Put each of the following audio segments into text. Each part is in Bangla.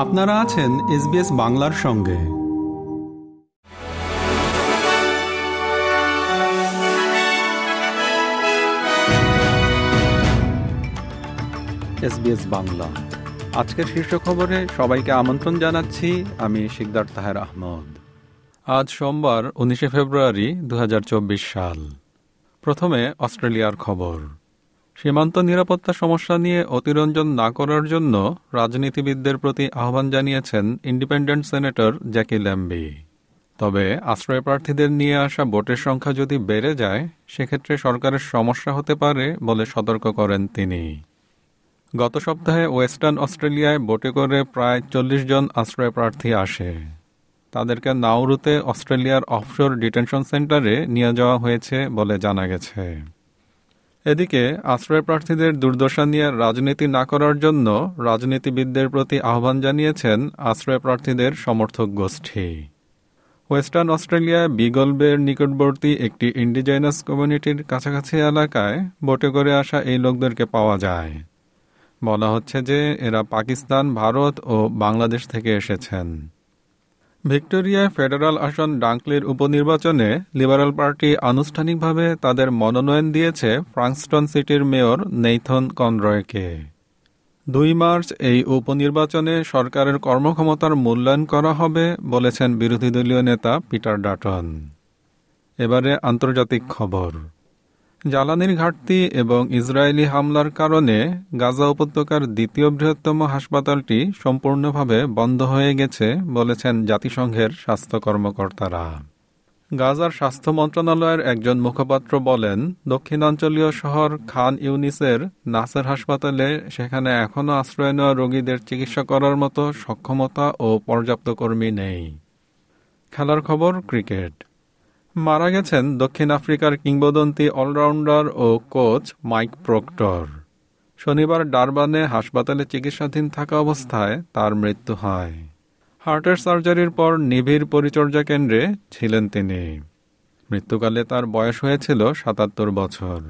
আপনারা আছেন এসবিএস বাংলার সঙ্গে। এসবিএস বাংলা। আজকের শীর্ষ খবরে সবাইকে আমন্ত্রণ জানাচ্ছি আমি শিকদার তাহের আহমদ। আজ সোমবার উনিশে ফেব্রুয়ারি দু হাজার চব্বিশ সাল। প্রথমে অস্ট্রেলিয়ার খবর। সীমান্ত নিরাপত্তা সমস্যা নিয়ে অতিরঞ্জন না করার জন্য রাজনীতিবিদদের প্রতি আহ্বান জানিয়েছেন ইন্ডিপেন্ডেন্ট সেনেটর জ্যাকি ল্যাম্বি। তবে আশ্রয় প্রার্থীদের নিয়ে আসা ভোটের সংখ্যা যদি বেড়ে যায়, সেক্ষেত্রে সরকারের সমস্যা হতে পারে বলে সতর্ক করেন তিনি। গত সপ্তাহে ওয়েস্টার্ন অস্ট্রেলিয়ায় বোটে করে প্রায় চল্লিশ জন আশ্রয় প্রার্থী আসে। তাদেরকে নাউরুতে অস্ট্রেলিয়ার অফশোর ডিটেনশন সেন্টারে নিয়ে যাওয়া হয়েছে বলে জানা গেছে। এদিকে আশ্রয় প্রার্থীদের দুর্দশা নিয়ে রাজনীতি না করার জন্য রাজনীতিবিদদের প্রতি আহ্বান জানিয়েছেন আশ্রয় প্রার্থীদের সমর্থক গোষ্ঠী। ওয়েস্টার্ন অস্ট্রেলিয়ায় বিগলবের নিকটবর্তী একটি ইন্ডিজেনাস কমিউনিটির কাছাকাছি এলাকায় বোটে করে আসা এই লোকদেরকে পাওয়া যায়। বলা হচ্ছে যে এরা পাকিস্তান, ভারত ও বাংলাদেশ থেকে এসেছেন। ভিক্টোরিয়ায় ফেডারাল আসন ডাঙ্কলির উপনির্বাচনে লিবারাল পার্টি আনুষ্ঠানিকভাবে তাদের মনোনয়ন দিয়েছে ফ্রাঙ্কস্টন সিটির মেয়র নেইথন কনরয়কে। দুই মার্চ এই উপনির্বাচনে সরকারের কর্মক্ষমতার মূল্যায়ন করা হবে বলেছেন বিরোধী দলীয় নেতা পিটার ডাটন। এবারে আন্তর্জাতিক খবর। জ্বালানির ঘাটতি এবং ইসরায়েলি হামলার কারণে গাজা উপত্যকার দ্বিতীয় বৃহত্তম হাসপাতালটি সম্পূর্ণভাবে বন্ধ হয়ে গেছে বলেছেন জাতিসংঘের স্বাস্থ্য কর্মকর্তারা। গাজার স্বাস্থ্য মন্ত্রণালয়ের একজন মুখপাত্র বলেন, দক্ষিণাঞ্চলীয় শহর খান ইউনিসের নাসের হাসপাতালে সেখানে এখনও আশ্রয় নেওয়া রোগীদের চিকিৎসা করার মতো সক্ষমতা ও পর্যাপ্ত কর্মী নেই। খেলার খবর, ক্রিকেট। মারা গেছেন দক্ষিণ আফ্রিকার কিংবদন্তি অলরাউন্ডার ও কোচ মাইক প্রক্টর। শনিবার ডারবানে হাসপাতালে চিকিৎসাধীন থাকা অবস্থায় তার মৃত্যু হয়। হার্টের সার্জারির পর নিবিড় পরিচর্যা কেন্দ্রে ছিলেন তিনি। মৃত্যুকালে তার বয়স হয়েছিল সাতাত্তর বছর।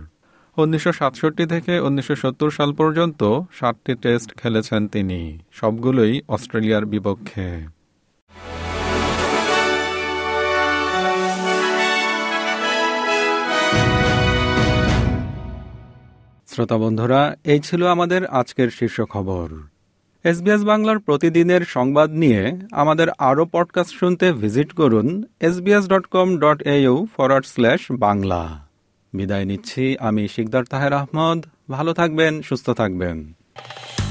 উনিশশো সাতষট্টি থেকে উনিশশো সত্তর সাল পর্যন্ত সাতটি টেস্ট খেলেছেন তিনি, সবগুলোই অস্ট্রেলিয়ার বিপক্ষে। শ্রোতা বন্ধুরা, এই ছিল আমাদের আজকের শীর্ষ খবর। এসবিএস বাংলার প্রতিদিনের সংবাদ নিয়ে আমাদের আরও পডকাস্ট শুনতে ভিজিট করুন SBS dot com dot au forward slash Bangla. বিদায় নিচ্ছি, আমি শিকদার তাহের আহমদ। ভালো থাকবেন, সুস্থ থাকবেন।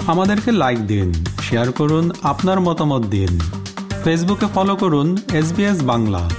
আমাদেরকে লাইক দিন শেয়ার করুন, আপনার মতামত দিন। ফেসবুকে ফলো করুন এস বাংলা।